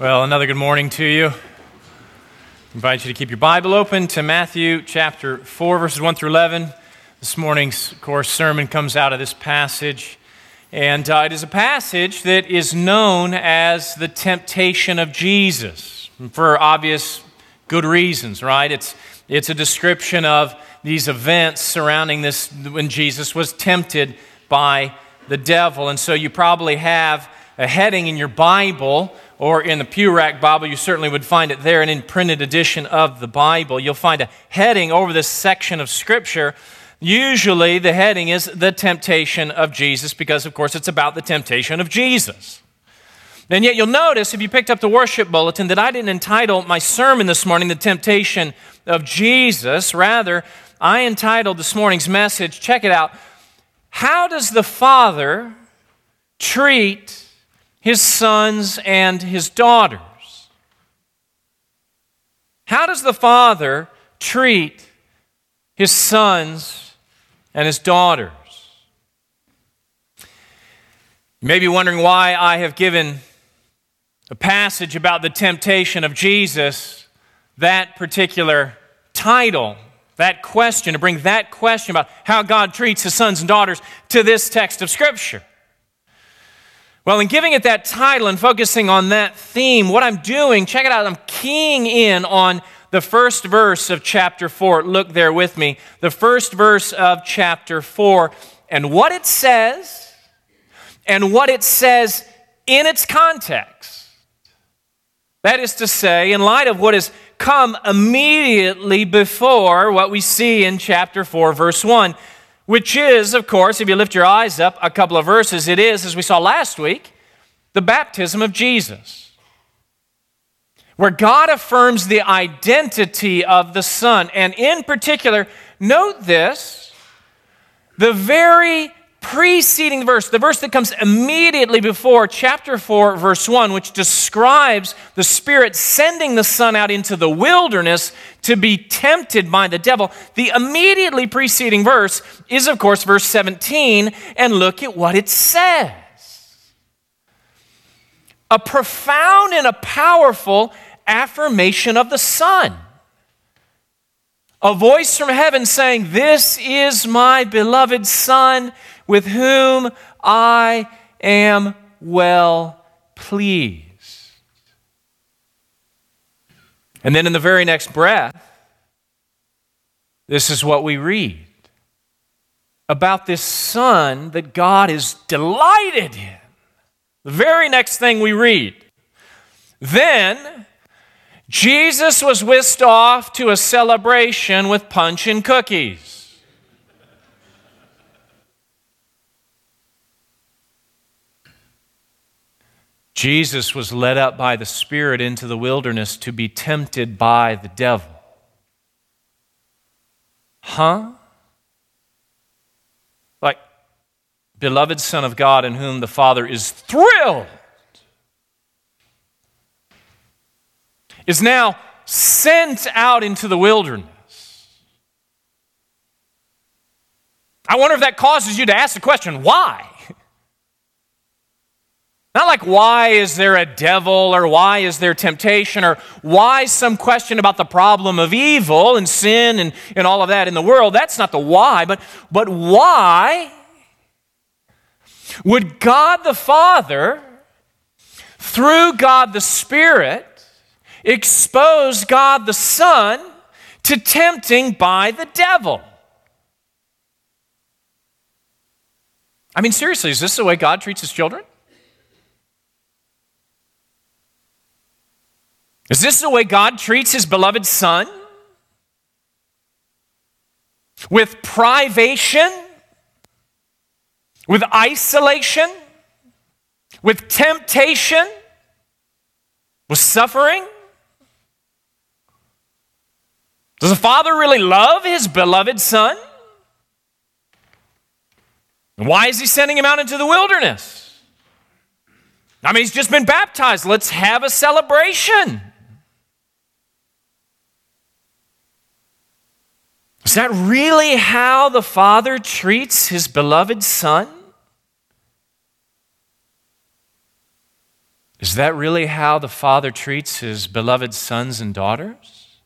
Well, another good morning to you. I invite you to keep your Bible open to Matthew chapter 4, verses 1 through 11. This morning's, course, sermon comes out of this passage. And uh, it is a passage that is known as the temptation of Jesus for obvious good reasons, right? It's, it's a description of these events surrounding this when Jesus was tempted by the devil. And so you probably have a heading in your Bible or in the Pew Rack Bible, you certainly would find it there. And in printed edition of the Bible, you'll find a heading over this section of Scripture. Usually, the heading is the temptation of Jesus, because, of course, it's about the temptation of Jesus. And yet, you'll notice if you picked up the worship bulletin that I didn't entitle my sermon this morning, The Temptation of Jesus. Rather, I entitled this morning's message, check it out, How Does the Father Treat his sons and his daughters. How does the father treat his sons and his daughters? You may be wondering why I have given a passage about the temptation of Jesus that particular title, that question, to bring that question about how God treats his sons and daughters to this text of Scripture. Well, in giving it that title and focusing on that theme, what I'm doing, check it out, I'm keying in on the first verse of chapter 4. Look there with me. The first verse of chapter 4 and what it says and what it says in its context. That is to say, in light of what has come immediately before what we see in chapter 4, verse 1 which is, of course, if you lift your eyes up a couple of verses, it is, as we saw last week, the baptism of Jesus, where God affirms the identity of the Son. And in particular, note this the very preceding verse, the verse that comes immediately before chapter 4, verse 1, which describes the Spirit sending the Son out into the wilderness to be tempted by the devil. The immediately preceding verse is, of course, verse 17, and look at what it says. A profound and a powerful affirmation of the Son. A voice from heaven saying, This is my beloved Son with whom I am well pleased. And then in the very next breath, this is what we read about this son that God is delighted in. The very next thing we read. Then Jesus was whisked off to a celebration with punch and cookies. Jesus was led up by the Spirit into the wilderness to be tempted by the devil. Huh? Like, beloved Son of God in whom the Father is thrilled, is now sent out into the wilderness. I wonder if that causes you to ask the question why? Not like why is there a devil or why is there temptation or why some question about the problem of evil and sin and, and all of that in the world. That's not the why, but, but why would God the Father, through God the Spirit, expose God the Son to tempting by the devil? I mean, seriously, is this the way God treats his children? Is this the way God treats his beloved son? With privation, with isolation, with temptation, with suffering? Does the father really love his beloved son? Why is he sending him out into the wilderness? I mean, he's just been baptized. Let's have a celebration. Is that really how the Father treats his beloved Son? Is that really how the Father treats his beloved sons and daughters?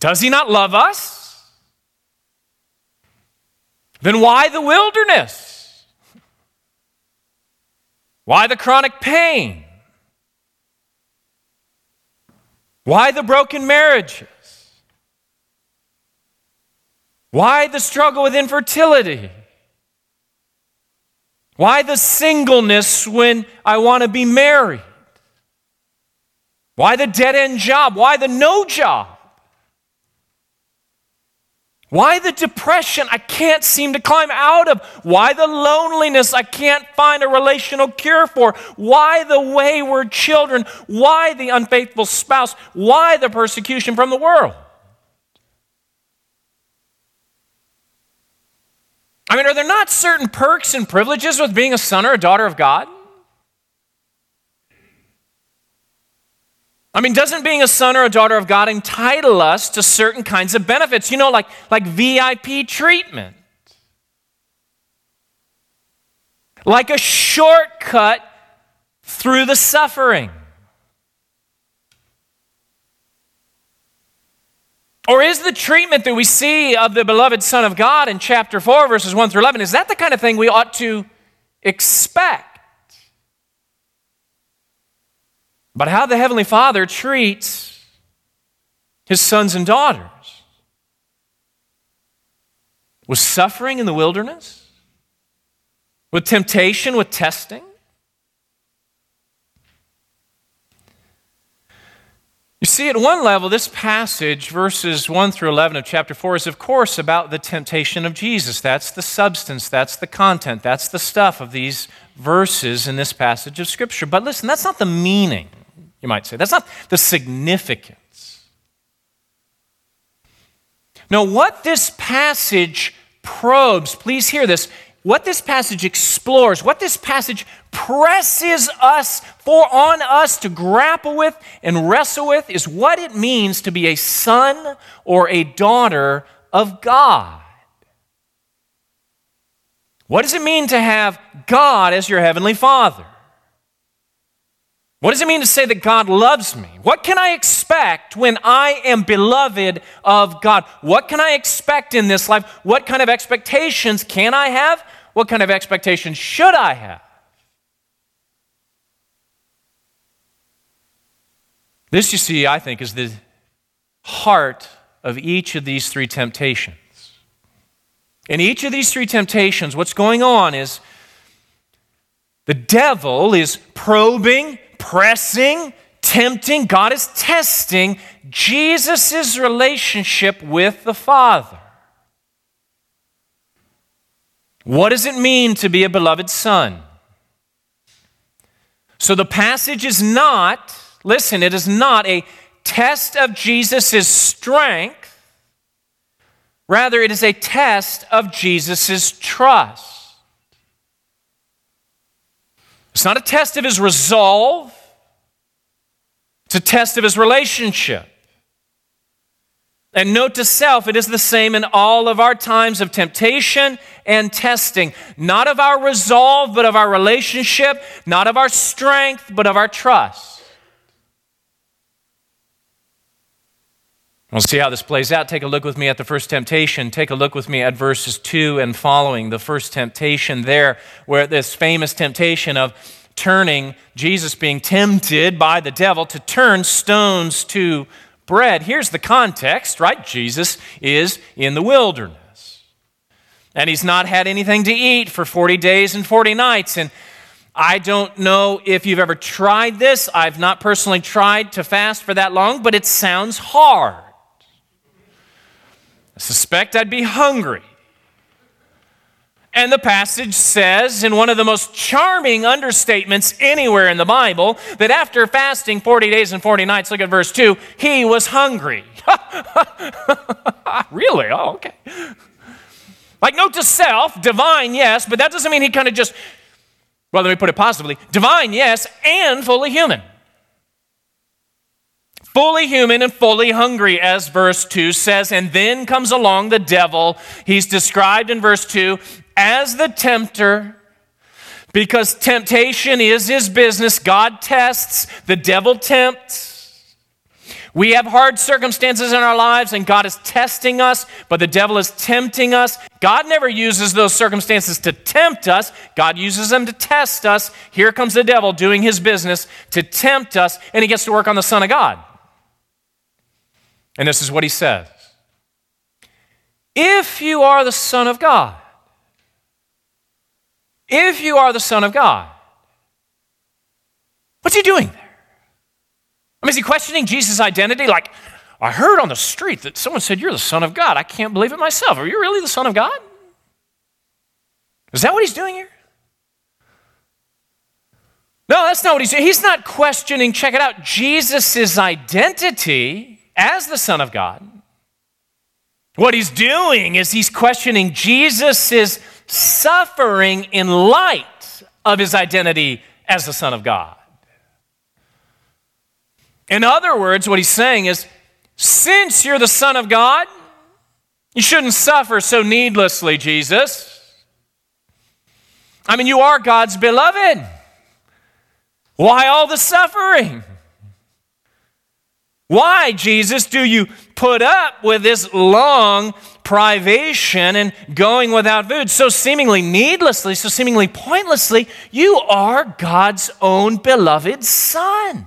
Does he not love us? Then why the wilderness? Why the chronic pain? Why the broken marriages? Why the struggle with infertility? Why the singleness when I want to be married? Why the dead end job? Why the no job? Why the depression I can't seem to climb out of? Why the loneliness I can't find a relational cure for? Why the wayward children? Why the unfaithful spouse? Why the persecution from the world? I mean, are there not certain perks and privileges with being a son or a daughter of God? I mean, doesn't being a son or a daughter of God entitle us to certain kinds of benefits? You know, like, like VIP treatment, like a shortcut through the suffering. Or is the treatment that we see of the beloved Son of God in chapter 4, verses 1 through 11, is that the kind of thing we ought to expect? But how the Heavenly Father treats his sons and daughters. With suffering in the wilderness, with temptation, with testing. You see, at one level, this passage, verses 1 through 11 of chapter 4, is of course about the temptation of Jesus. That's the substance, that's the content, that's the stuff of these verses in this passage of Scripture. But listen, that's not the meaning you might say. That's not the significance. Now, what this passage probes, please hear this, what this passage explores, what this passage presses us for on us to grapple with and wrestle with is what it means to be a son or a daughter of God. What does it mean to have God as your heavenly Father? What does it mean to say that God loves me? What can I expect when I am beloved of God? What can I expect in this life? What kind of expectations can I have? What kind of expectations should I have? This, you see, I think, is the heart of each of these three temptations. In each of these three temptations, what's going on is the devil is probing pressing, tempting, God is testing Jesus' relationship with the Father. What does it mean to be a beloved son? So the passage is not, listen, it is not a test of Jesus' strength. Rather, it is a test of Jesus' trust. It's not a test of his resolve, it's a test of his relationship. And note to self, it is the same in all of our times of temptation and testing. Not of our resolve, but of our relationship. Not of our strength, but of our trust. We'll see how this plays out. Take a look with me at the first temptation. Take a look with me at verses 2 and following. The first temptation there, where this famous temptation of turning, Jesus being tempted by the devil to turn stones to bread. Here's the context, right? Jesus is in the wilderness. And he's not had anything to eat for 40 days and 40 nights. And I don't know if you've ever tried this. I've not personally tried to fast for that long, but it sounds hard. Suspect I'd be hungry. And the passage says, in one of the most charming understatements anywhere in the Bible, that after fasting 40 days and 40 nights, look at verse 2, he was hungry. really? Oh, okay. Like, note to self, divine, yes, but that doesn't mean he kind of just, well, let me put it positively divine, yes, and fully human fully human and fully hungry, as verse 2 says. And then comes along the devil. He's described in verse 2 as the tempter Because temptation is his business. God tests, the devil tempts. We have hard circumstances in our lives, and God is testing us, but the devil is tempting us. God never uses those circumstances to tempt us, God uses them to test us. Here comes the devil doing his business to tempt us, and he gets to work on the Son of God. And this is what he says If you are the Son of God, if you are the Son of God, what's he doing there? I mean, is he questioning Jesus' identity? Like, I heard on the street that someone said, You're the Son of God. I can't believe it myself. Are you really the Son of God? Is that what he's doing here? No, that's not what he's doing. He's not questioning, check it out, Jesus' identity as the Son of God. What he's doing is he's questioning Jesus' suffering in light of his identity as the Son of God. In other words, what he's saying is since you're the Son of God, you shouldn't suffer so needlessly, Jesus. I mean, you are God's beloved. Why all the suffering? Why, Jesus, do you put up with this long privation and going without food so seemingly needlessly, so seemingly pointlessly? You are God's own beloved Son.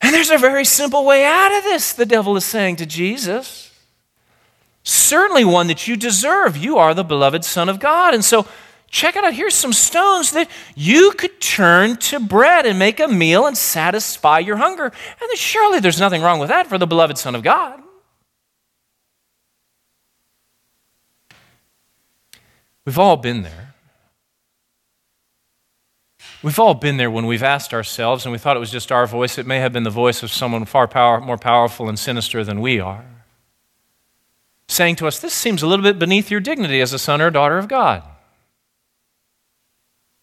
And there's a very simple way out of this, the devil is saying to Jesus. Certainly one that you deserve. You are the beloved Son of God. And so, check it out. Here's some stones that you could turn to bread and make a meal and satisfy your hunger. And surely there's nothing wrong with that for the beloved Son of God. We've all been there. We've all been there when we've asked ourselves and we thought it was just our voice. It may have been the voice of someone far power, more powerful and sinister than we are, saying to us, This seems a little bit beneath your dignity as a son or daughter of God.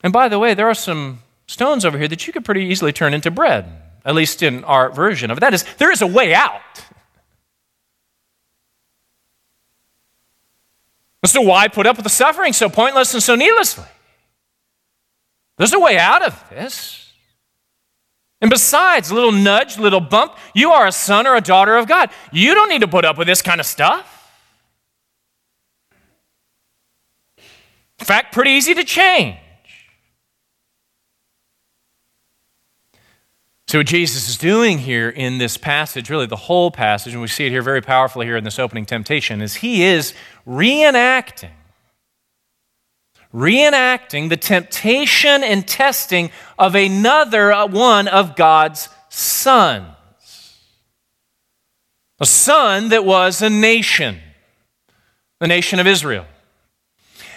And by the way, there are some stones over here that you could pretty easily turn into bread, at least in our version of it. That is, there is a way out. So, why put up with the suffering so pointless and so needlessly? There's a way out of this. And besides, a little nudge, little bump, you are a son or a daughter of God. You don't need to put up with this kind of stuff. In fact, pretty easy to change. So, what Jesus is doing here in this passage, really the whole passage, and we see it here very powerfully here in this opening temptation, is he is reenacting reenacting the temptation and testing of another uh, one of God's sons. A son that was a nation, the nation of Israel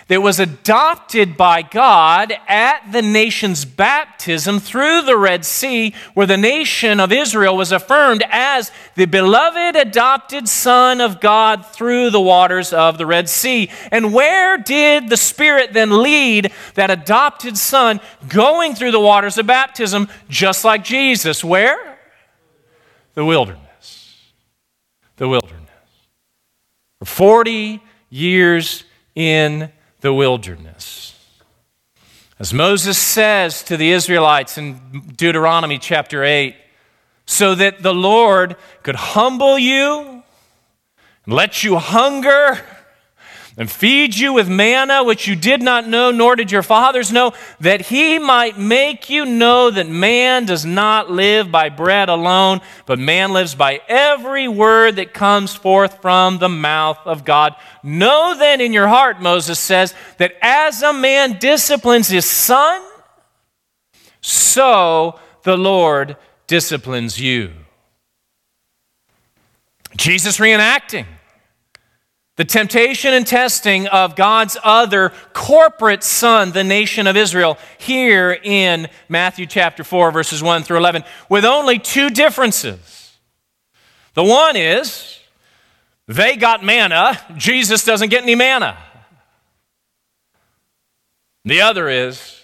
that was adopted by God at the nation's baptism through the Red Sea, where the nation of Israel was affirmed as the beloved adopted Son of God through the waters of the Red Sea. And where did the Spirit then lead that adopted Son going through the waters of baptism, just like Jesus? Where? The wilderness. The wilderness. For 40 years in the wilderness. As Moses says to the Israelites in Deuteronomy chapter 8, so that the Lord could humble you, and let you hunger, and feed you with manna which you did not know, nor did your fathers know, that he might make you know that man does not live by bread alone, but man lives by every word that comes forth from the mouth of God. Know then in your heart, Moses says, that as a man disciplines his son, so the Lord disciplines you. Jesus reenacting the temptation and testing of God's other corporate son, the nation of Israel, here in Matthew chapter 4, verses 1 through 11, with only two differences. The one is they got manna, Jesus doesn't get any manna. The other is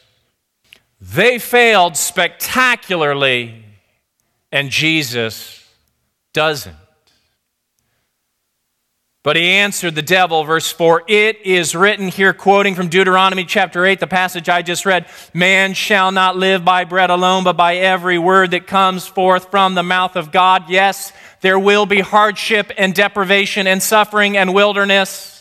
they failed spectacularly, and Jesus doesn't. But he answered the devil, verse 4 It is written here, quoting from Deuteronomy chapter 8, the passage I just read Man shall not live by bread alone, but by every word that comes forth from the mouth of God. Yes, there will be hardship and deprivation and suffering and wilderness.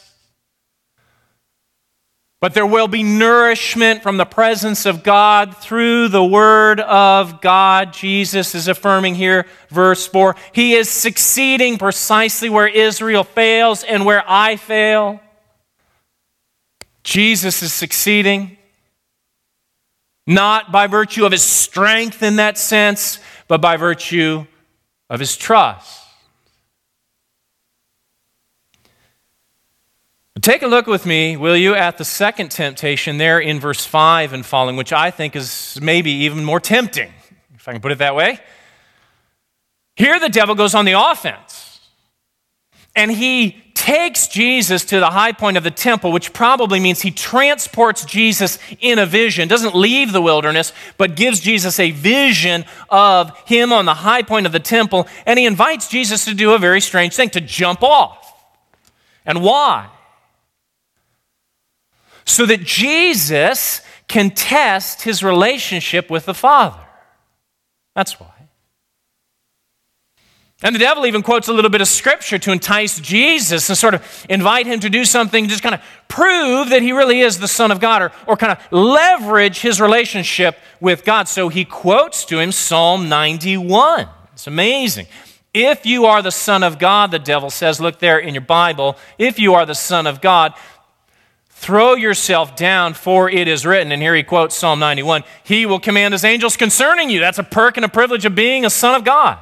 But there will be nourishment from the presence of God through the Word of God. Jesus is affirming here, verse 4. He is succeeding precisely where Israel fails and where I fail. Jesus is succeeding, not by virtue of his strength in that sense, but by virtue of his trust. Take a look with me, will you, at the second temptation there in verse 5 and following, which I think is maybe even more tempting, if I can put it that way. Here, the devil goes on the offense, and he takes Jesus to the high point of the temple, which probably means he transports Jesus in a vision, doesn't leave the wilderness, but gives Jesus a vision of him on the high point of the temple, and he invites Jesus to do a very strange thing to jump off. And why? So that Jesus can test his relationship with the Father. That's why. And the devil even quotes a little bit of scripture to entice Jesus and sort of invite him to do something, just kind of prove that he really is the Son of God or, or kind of leverage his relationship with God. So he quotes to him Psalm 91. It's amazing. If you are the Son of God, the devil says, look there in your Bible, if you are the Son of God, Throw yourself down, for it is written. And here he quotes Psalm 91 He will command his angels concerning you. That's a perk and a privilege of being a son of God.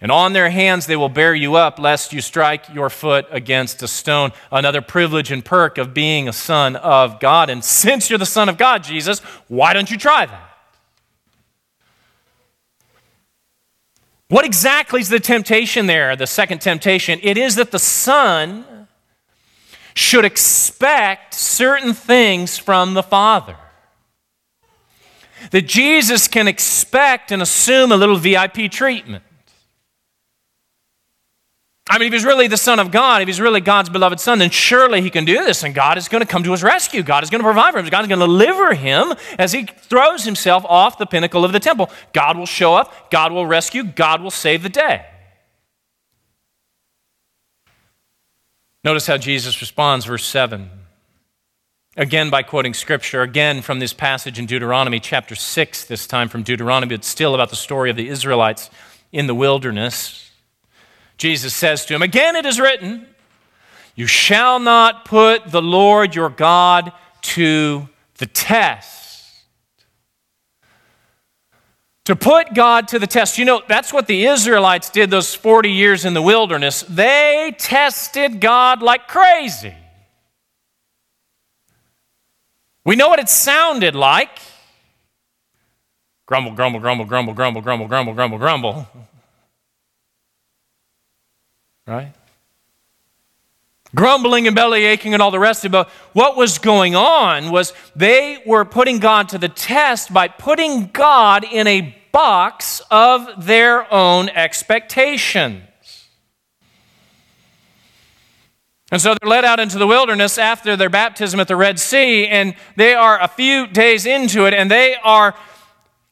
And on their hands they will bear you up, lest you strike your foot against a stone. Another privilege and perk of being a son of God. And since you're the son of God, Jesus, why don't you try that? What exactly is the temptation there, the second temptation? It is that the son should expect certain things from the Father. That Jesus can expect and assume a little VIP treatment. I mean, if he's really the Son of God, if he's really God's beloved Son, then surely he can do this, and God is going to come to his rescue. God is going to provide for him. God is going to deliver him as he throws himself off the pinnacle of the temple. God will show up, God will rescue, God will save the day. Notice how Jesus responds, verse 7. Again, by quoting scripture, again from this passage in Deuteronomy chapter 6, this time from Deuteronomy, but still about the story of the Israelites in the wilderness. Jesus says to him, Again it is written, You shall not put the Lord your God to the test. To put God to the test. You know, that's what the Israelites did those 40 years in the wilderness. They tested God like crazy. We know what it sounded like grumble, grumble, grumble, grumble, grumble, grumble, grumble, grumble, grumble. Right? grumbling and belly aching and all the rest of it. But what was going on was they were putting God to the test by putting God in a box of their own expectations. And so they're led out into the wilderness after their baptism at the Red Sea, and they are a few days into it, and they are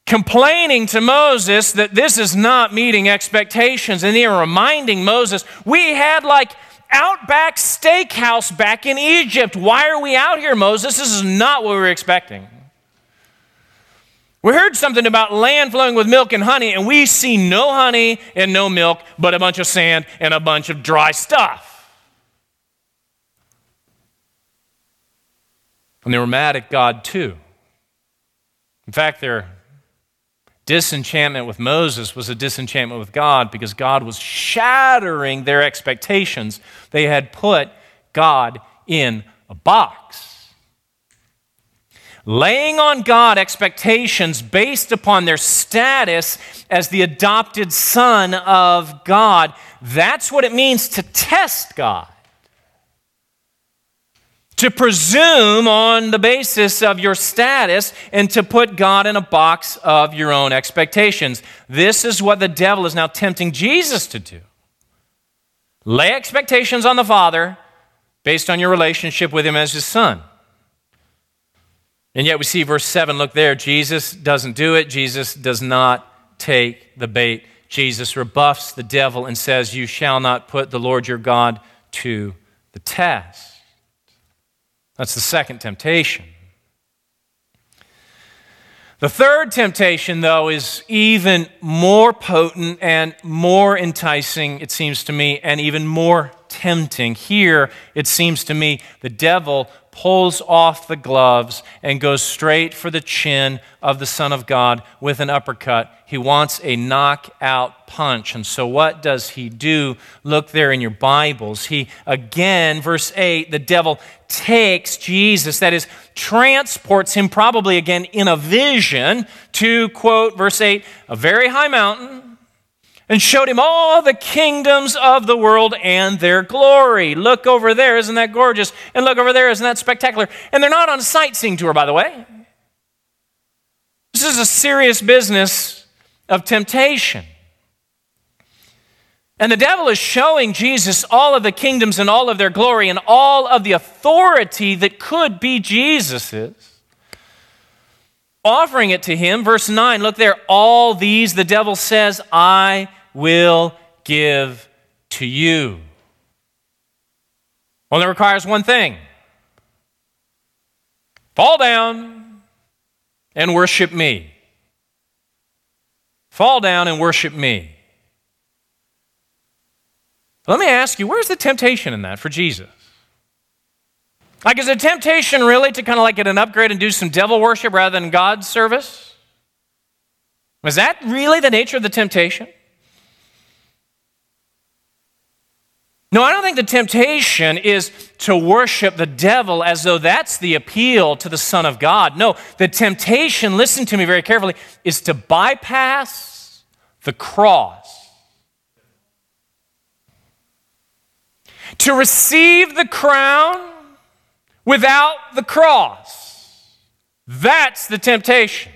complaining to Moses that this is not meeting expectations. And they are reminding Moses, we had like Outback Steakhouse back in Egypt. Why are we out here, Moses? This is not what we were expecting. We heard something about land flowing with milk and honey, and we see no honey and no milk, but a bunch of sand and a bunch of dry stuff. And they were mad at God too. In fact, their disenchantment with Moses was a disenchantment with God because God was shattering their expectations. They had put God in a box. Laying on God expectations based upon their status as the adopted son of God. That's what it means to test God to presume on the basis of your status and to put God in a box of your own expectations. This is what the devil is now tempting Jesus to do. Lay expectations on the Father based on your relationship with Him as His Son. And yet we see verse 7, look there, Jesus doesn't do it. Jesus does not take the bait. Jesus rebuffs the devil and says, You shall not put the Lord your God to the test. That's the second temptation. The third temptation, though, is even more potent and more enticing, it seems to me, and even more tempting. Here, it seems to me, the devil pulls off the gloves and goes straight for the chin of the Son of God with an uppercut. He wants a knockout punch. And so, what does he do? Look there in your Bibles. He, again, verse 8, the devil takes Jesus, that is, transports him probably again in a vision to, quote, verse 8, a very high mountain and showed him all the kingdoms of the world and their glory. Look over there, isn't that gorgeous? And look over there, isn't that spectacular? And they're not on a sightseeing tour, by the way. This is a serious business of temptation. And the devil is showing Jesus all of the kingdoms and all of their glory and all of the authority that could be Jesus's. Offering it to him, verse 9, look there, all these the devil says, I will give to you. Only requires one thing fall down and worship me. Fall down and worship me. Let me ask you, where's the temptation in that for Jesus? Like, is a temptation really to kind of like get an upgrade and do some devil worship rather than God's service? Was that really the nature of the temptation? No, I don't think the temptation is to worship the devil as though that's the appeal to the Son of God. No, the temptation, listen to me very carefully, is to bypass the cross. To receive the crown without the cross. That's the temptation.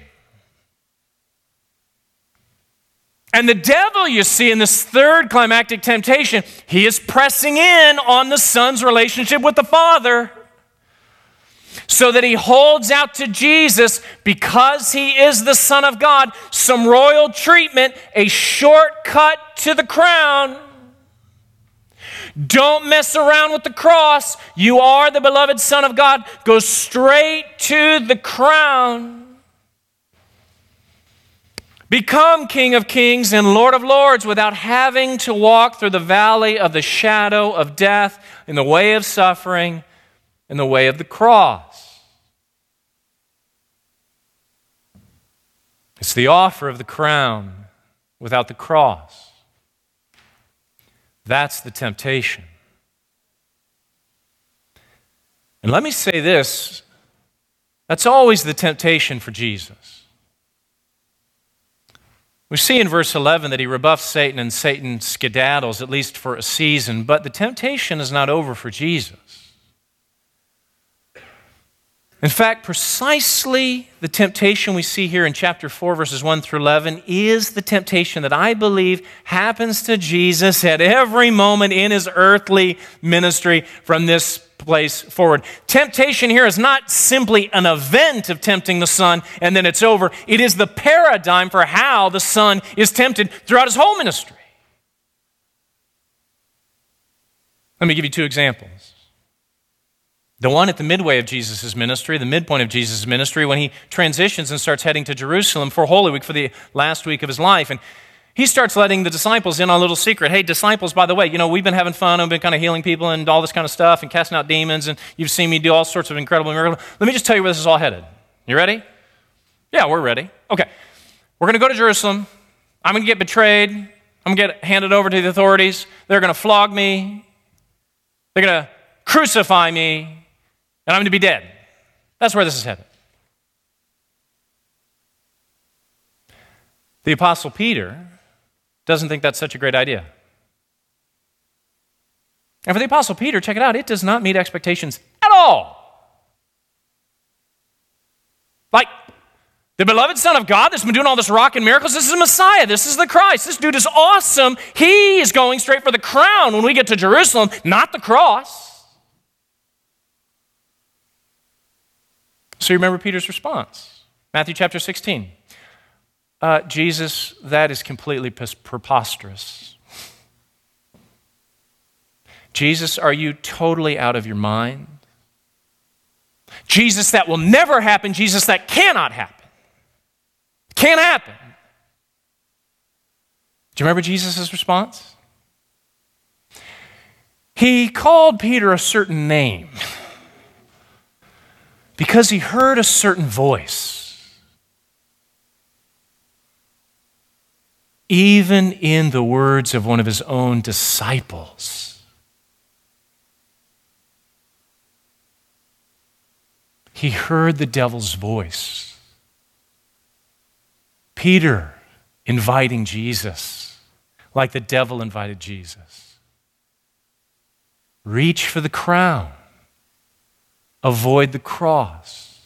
And the devil, you see, in this third climactic temptation, he is pressing in on the son's relationship with the father so that he holds out to Jesus because he is the Son of God some royal treatment, a shortcut to the crown. Don't mess around with the cross. You are the beloved Son of God. Go straight to the crown. Become King of Kings and Lord of Lords without having to walk through the valley of the shadow of death, in the way of suffering, in the way of the cross. It's the offer of the crown without the cross. That's the temptation. And let me say this that's always the temptation for Jesus. We see in verse 11 that he rebuffs Satan and Satan skedaddles, at least for a season, but the temptation is not over for Jesus. In fact, precisely the temptation we see here in chapter 4, verses 1 through 11, is the temptation that I believe happens to Jesus at every moment in his earthly ministry from this place forward. Temptation here is not simply an event of tempting the Son and then it's over, it is the paradigm for how the Son is tempted throughout his whole ministry. Let me give you two examples. The one at the midway of Jesus' ministry, the midpoint of Jesus' ministry, when he transitions and starts heading to Jerusalem for Holy Week, for the last week of his life. And he starts letting the disciples in on a little secret. Hey, disciples, by the way, you know, we've been having fun. I've been kind of healing people and all this kind of stuff and casting out demons, and you've seen me do all sorts of incredible miracles. Let me just tell you where this is all headed. You ready? Yeah, we're ready. Okay. We're going to go to Jerusalem. I'm going to get betrayed. I'm going to get handed over to the authorities. They're going to flog me. They're going to crucify me and I'm going to be dead. That's where this is headed. The Apostle Peter doesn't think that's such a great idea. And for the Apostle Peter, check it out, it does not meet expectations at all. Like, The beloved Son of God that's been doing all this rock and miracles, this is the Messiah. This is the Christ. This dude is awesome. He is going straight for the crown when we get to Jerusalem, not the cross. So you remember Peter's response Matthew chapter 16. Uh, Jesus, that is completely preposterous. Jesus, are you totally out of your mind? Jesus, that will never happen. Jesus, that cannot happen. Can't happen. Do you remember Jesus' response? He called Peter a certain name because he heard a certain voice. Even in the words of one of his own disciples. He heard the devil's voice. Peter inviting Jesus like the devil invited Jesus. Reach for the crown, avoid the cross.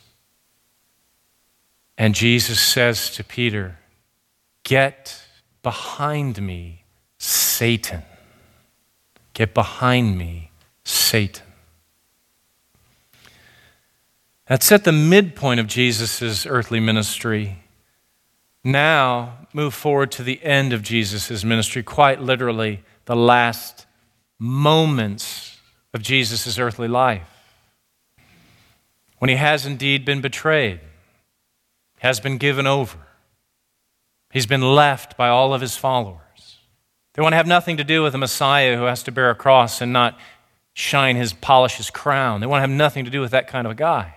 And Jesus says to Peter, Get behind me, Satan. Get behind me, Satan. That's at the midpoint of Jesus' earthly ministry now move forward to the end of Jesus' ministry, quite literally, the last moments of Jesus' earthly life. When he has indeed been betrayed, has been given over, he's been left by all of his followers. They want to have nothing to do with a Messiah who has to bear a cross and not shine his, polish his crown. They want to have nothing to do with that kind of a guy.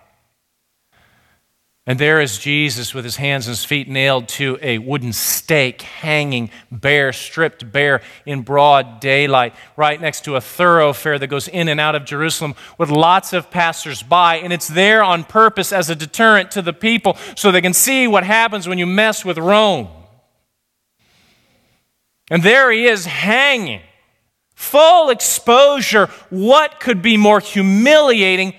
And there is Jesus with his hands and his feet nailed to a wooden stake, hanging bare, stripped bare in broad daylight, right next to a thoroughfare that goes in and out of Jerusalem with lots of passersby. And it's there on purpose as a deterrent to the people so they can see what happens when you mess with Rome. And there he is hanging, full exposure. What could be more humiliating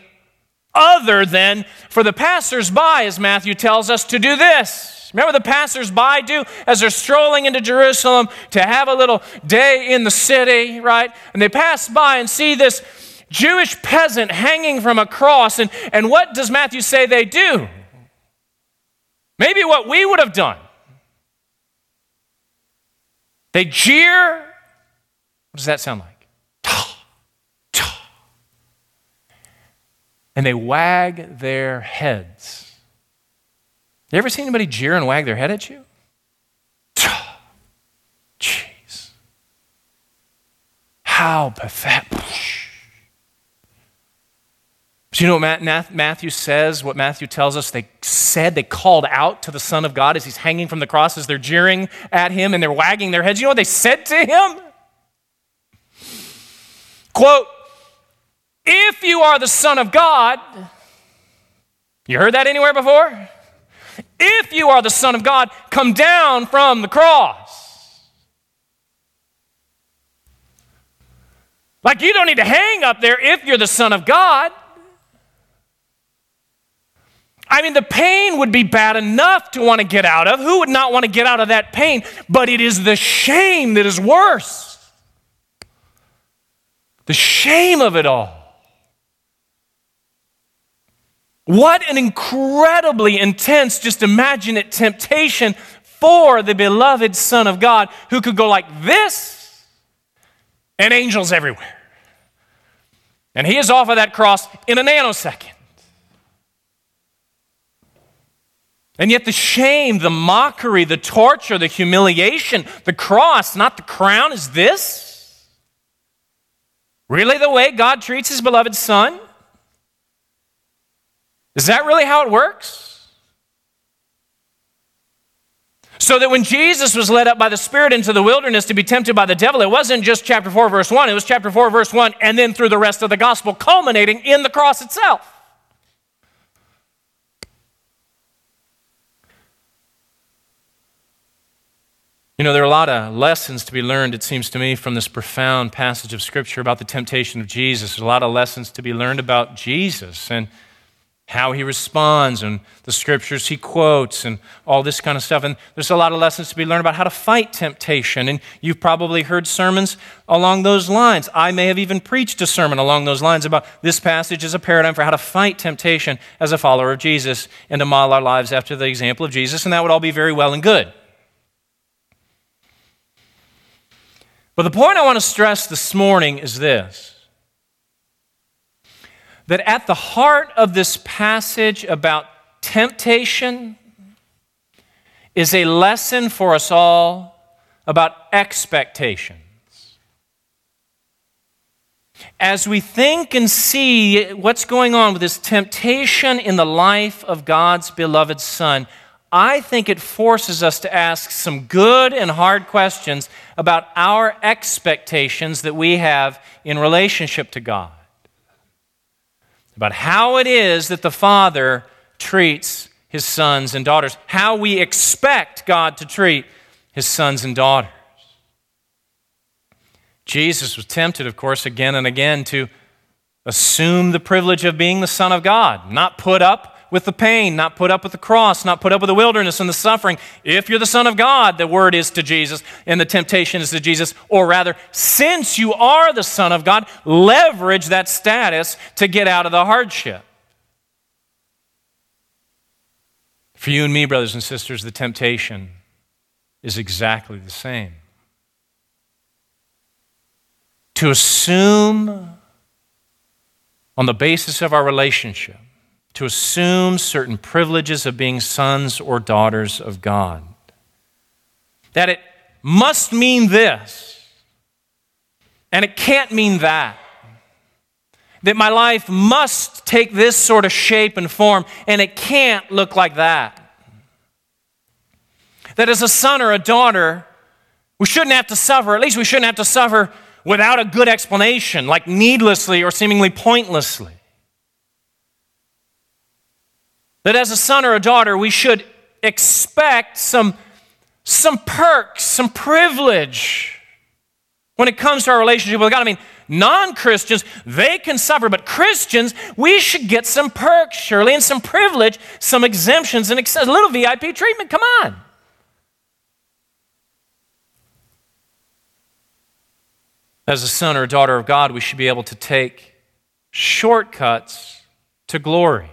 other than for the passersby, as Matthew tells us, to do this. Remember the passersby do as they're strolling into Jerusalem to have a little day in the city, right? And they pass by and see this Jewish peasant hanging from a cross. And, and what does Matthew say they do? Maybe what we would have done. They jeer. What does that sound like? and they wag their heads. You ever seen anybody jeer and wag their head at you? Jeez. How pathetic. Do you know what Matthew says? What Matthew tells us they said, they called out to the Son of God as he's hanging from the cross, as they're jeering at him and they're wagging their heads. You know what they said to him? Quote, if you are the Son of God, you heard that anywhere before? If you are the Son of God, come down from the cross. Like you don't need to hang up there if you're the Son of God. I mean, the pain would be bad enough to want to get out of. Who would not want to get out of that pain? But it is the shame that is worse. The shame of it all. What an incredibly intense, just imagine it, temptation for the beloved Son of God who could go like this and angels everywhere. And he is off of that cross in a nanosecond. And yet, the shame, the mockery, the torture, the humiliation, the cross, not the crown, is this? Really the way God treats his beloved Son? Is that really how it works? So that when Jesus was led up by the Spirit into the wilderness to be tempted by the devil, it wasn't just chapter 4, verse 1, it was chapter 4, verse 1, and then through the rest of the gospel, culminating in the cross itself. You know, there are a lot of lessons to be learned, it seems to me, from this profound passage of Scripture about the temptation of Jesus. There's a lot of lessons to be learned about Jesus. And how he responds and the scriptures he quotes and all this kind of stuff. And there's a lot of lessons to be learned about how to fight temptation. And you've probably heard sermons along those lines. I may have even preached a sermon along those lines about this passage as a paradigm for how to fight temptation as a follower of Jesus and to model our lives after the example of Jesus. And that would all be very well and good. But the point I want to stress this morning is this that at the heart of this passage about temptation is a lesson for us all about expectations. As we think and see what's going on with this temptation in the life of God's beloved Son, I think it forces us to ask some good and hard questions about our expectations that we have in relationship to God about how it is that the Father treats his sons and daughters, how we expect God to treat his sons and daughters. Jesus was tempted, of course, again and again to assume the privilege of being the Son of God, not put up with the pain, not put up with the cross, not put up with the wilderness and the suffering. If you're the Son of God, the word is to Jesus and the temptation is to Jesus. Or rather, since you are the Son of God, leverage that status to get out of the hardship. For you and me, brothers and sisters, the temptation is exactly the same. To assume on the basis of our relationship to assume certain privileges of being sons or daughters of God. That it must mean this, and it can't mean that. That my life must take this sort of shape and form, and it can't look like that. That as a son or a daughter, we shouldn't have to suffer, at least we shouldn't have to suffer without a good explanation, like needlessly or seemingly pointlessly. That as a son or a daughter, we should expect some, some perks, some privilege when it comes to our relationship with God. I mean, non Christians, they can suffer, but Christians, we should get some perks, surely, and some privilege, some exemptions, and a little VIP treatment. Come on. As a son or a daughter of God, we should be able to take shortcuts to glory.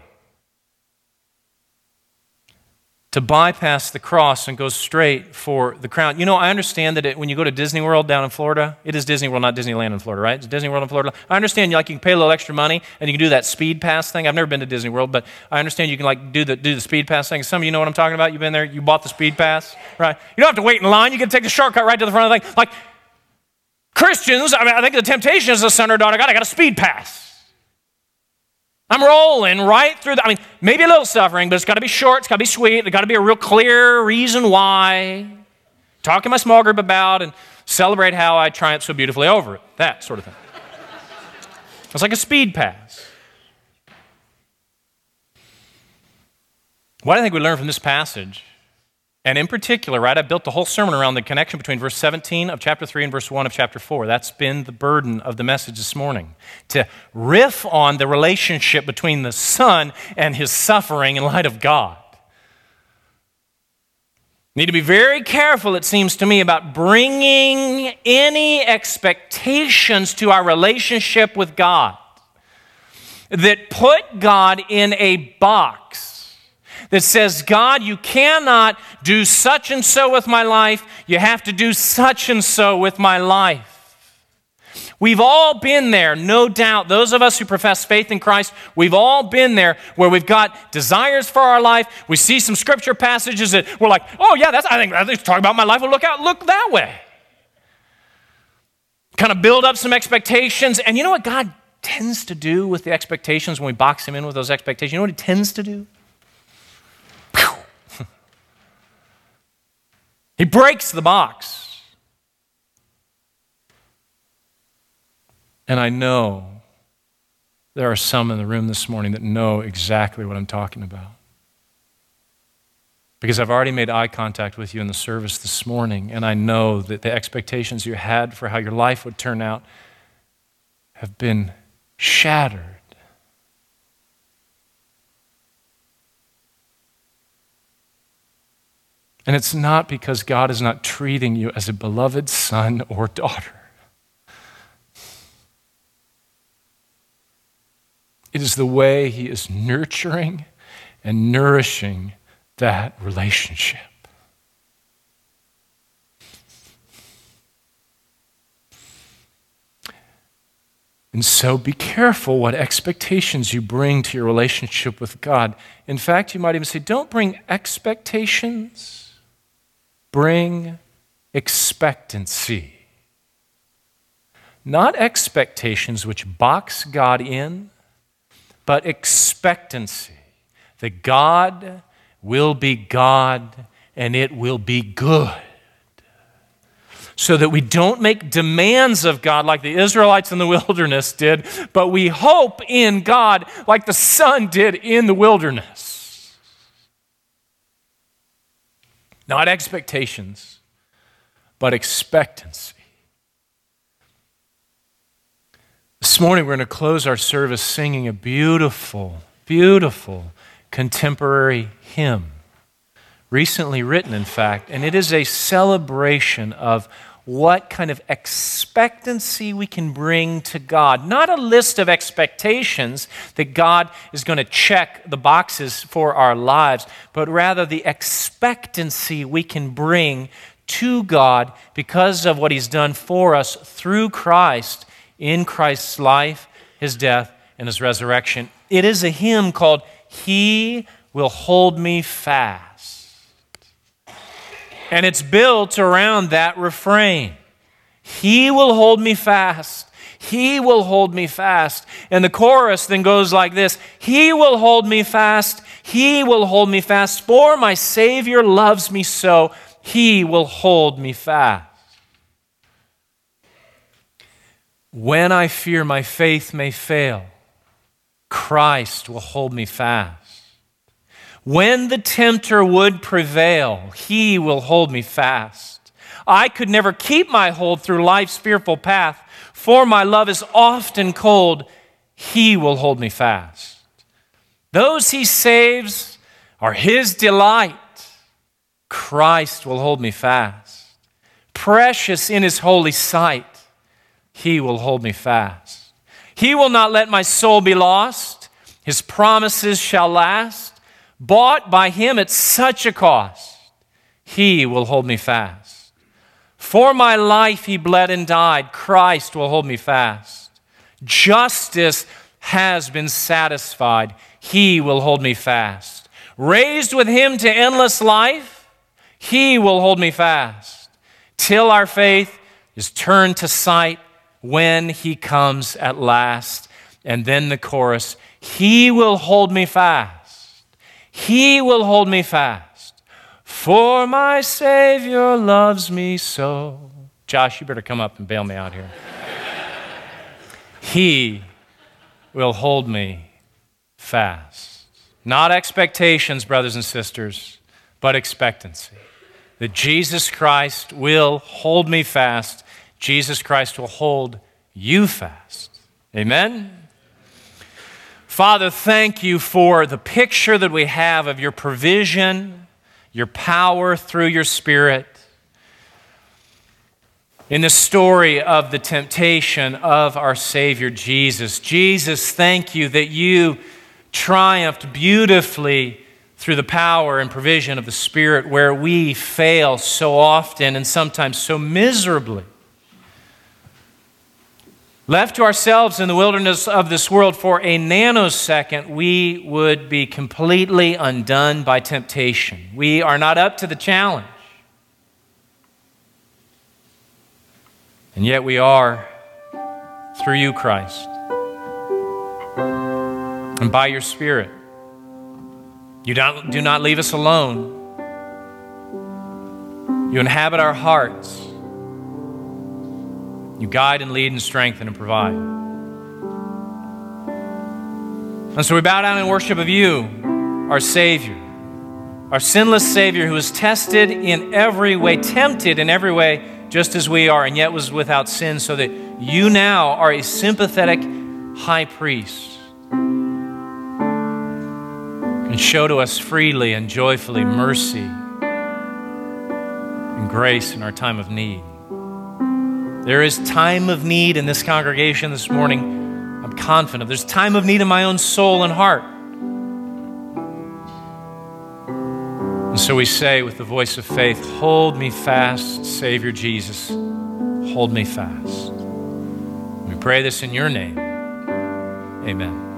To bypass the cross and go straight for the crown. You know, I understand that it, when you go to Disney World down in Florida, it is Disney World, not Disneyland in Florida, right? It's Disney World in Florida. I understand you like you can pay a little extra money and you can do that speed pass thing. I've never been to Disney World, but I understand you can like do the do the speed pass thing. Some of you know what I'm talking about. You've been there, you bought the speed pass, right? You don't have to wait in line. You can take the shortcut right to the front of the thing. Like Christians, I mean, I think the temptation is a son or daughter God. I got a speed pass. I'm rolling right through the, I mean, maybe a little suffering, but it's got to be short, it's got to be sweet, there's got to be a real clear reason why. Talk to my small group about and celebrate how I triumphed so beautifully over it. That sort of thing. It's like a speed pass. What I think we learn from this passage and in particular, right, I built the whole sermon around the connection between verse 17 of chapter 3 and verse 1 of chapter 4. That's been the burden of the message this morning. To riff on the relationship between the Son and his suffering in light of God. Need to be very careful, it seems to me, about bringing any expectations to our relationship with God that put God in a box that says, God, you cannot do such and so with my life. You have to do such and so with my life. We've all been there, no doubt. Those of us who profess faith in Christ, we've all been there where we've got desires for our life. We see some scripture passages that we're like, oh, yeah, that's, I think, I think talking about my life. Well, look out, look that way. Kind of build up some expectations. And you know what God tends to do with the expectations when we box Him in with those expectations? You know what He tends to do? He breaks the box. And I know there are some in the room this morning that know exactly what I'm talking about. Because I've already made eye contact with you in the service this morning, and I know that the expectations you had for how your life would turn out have been shattered And it's not because God is not treating you as a beloved son or daughter. It is the way He is nurturing and nourishing that relationship. And so be careful what expectations you bring to your relationship with God. In fact, you might even say, don't bring expectations, bring expectancy. Not expectations which box God in, but expectancy that God will be God and it will be good so that we don't make demands of God like the Israelites in the wilderness did, but we hope in God like the Son did in the wilderness. Not expectations, but expectancy. This morning, we're going to close our service singing a beautiful, beautiful contemporary hymn recently written, in fact, and it is a celebration of what kind of expectancy we can bring to God. Not a list of expectations that God is going to check the boxes for our lives, but rather the expectancy we can bring to God because of what He's done for us through Christ in Christ's life, His death, and His resurrection. It is a hymn called He Will Hold Me Fast. And it's built around that refrain He will hold me fast. He will hold me fast. And the chorus then goes like this He will hold me fast. He will hold me fast. For my Savior loves me so. He will hold me fast. When I fear my faith may fail, Christ will hold me fast. When the tempter would prevail, he will hold me fast. I could never keep my hold through life's fearful path, for my love is often cold. He will hold me fast. Those he saves are his delight. Christ will hold me fast. Precious in his holy sight, he will hold me fast. He will not let my soul be lost. His promises shall last bought by him at such a cost, he will hold me fast. For my life he bled and died, Christ will hold me fast. Justice has been satisfied, he will hold me fast. Raised with him to endless life, he will hold me fast. Till our faith is turned to sight when he comes at last. And then the chorus, he will hold me fast he will hold me fast, for my Savior loves me so. Josh, you better come up and bail me out here. he will hold me fast. Not expectations, brothers and sisters, but expectancy. That Jesus Christ will hold me fast. Jesus Christ will hold you fast. Amen? Father, thank you for the picture that we have of your provision, your power through your Spirit. In the story of the temptation of our Savior Jesus, Jesus, thank you that you triumphed beautifully through the power and provision of the Spirit where we fail so often and sometimes so miserably. Left to ourselves in the wilderness of this world for a nanosecond, we would be completely undone by temptation. We are not up to the challenge. And yet we are through you, Christ. And by your Spirit. You don't, do not leave us alone. You inhabit our hearts. You guide and lead and strengthen and provide. And so we bow down in worship of you, our Savior, our sinless Savior who was tested in every way, tempted in every way, just as we are, and yet was without sin, so that you now are a sympathetic high priest. And show to us freely and joyfully mercy and grace in our time of need. There is time of need in this congregation this morning. I'm confident. There's time of need in my own soul and heart. And so we say with the voice of faith, Hold me fast, Savior Jesus. Hold me fast. We pray this in your name. Amen.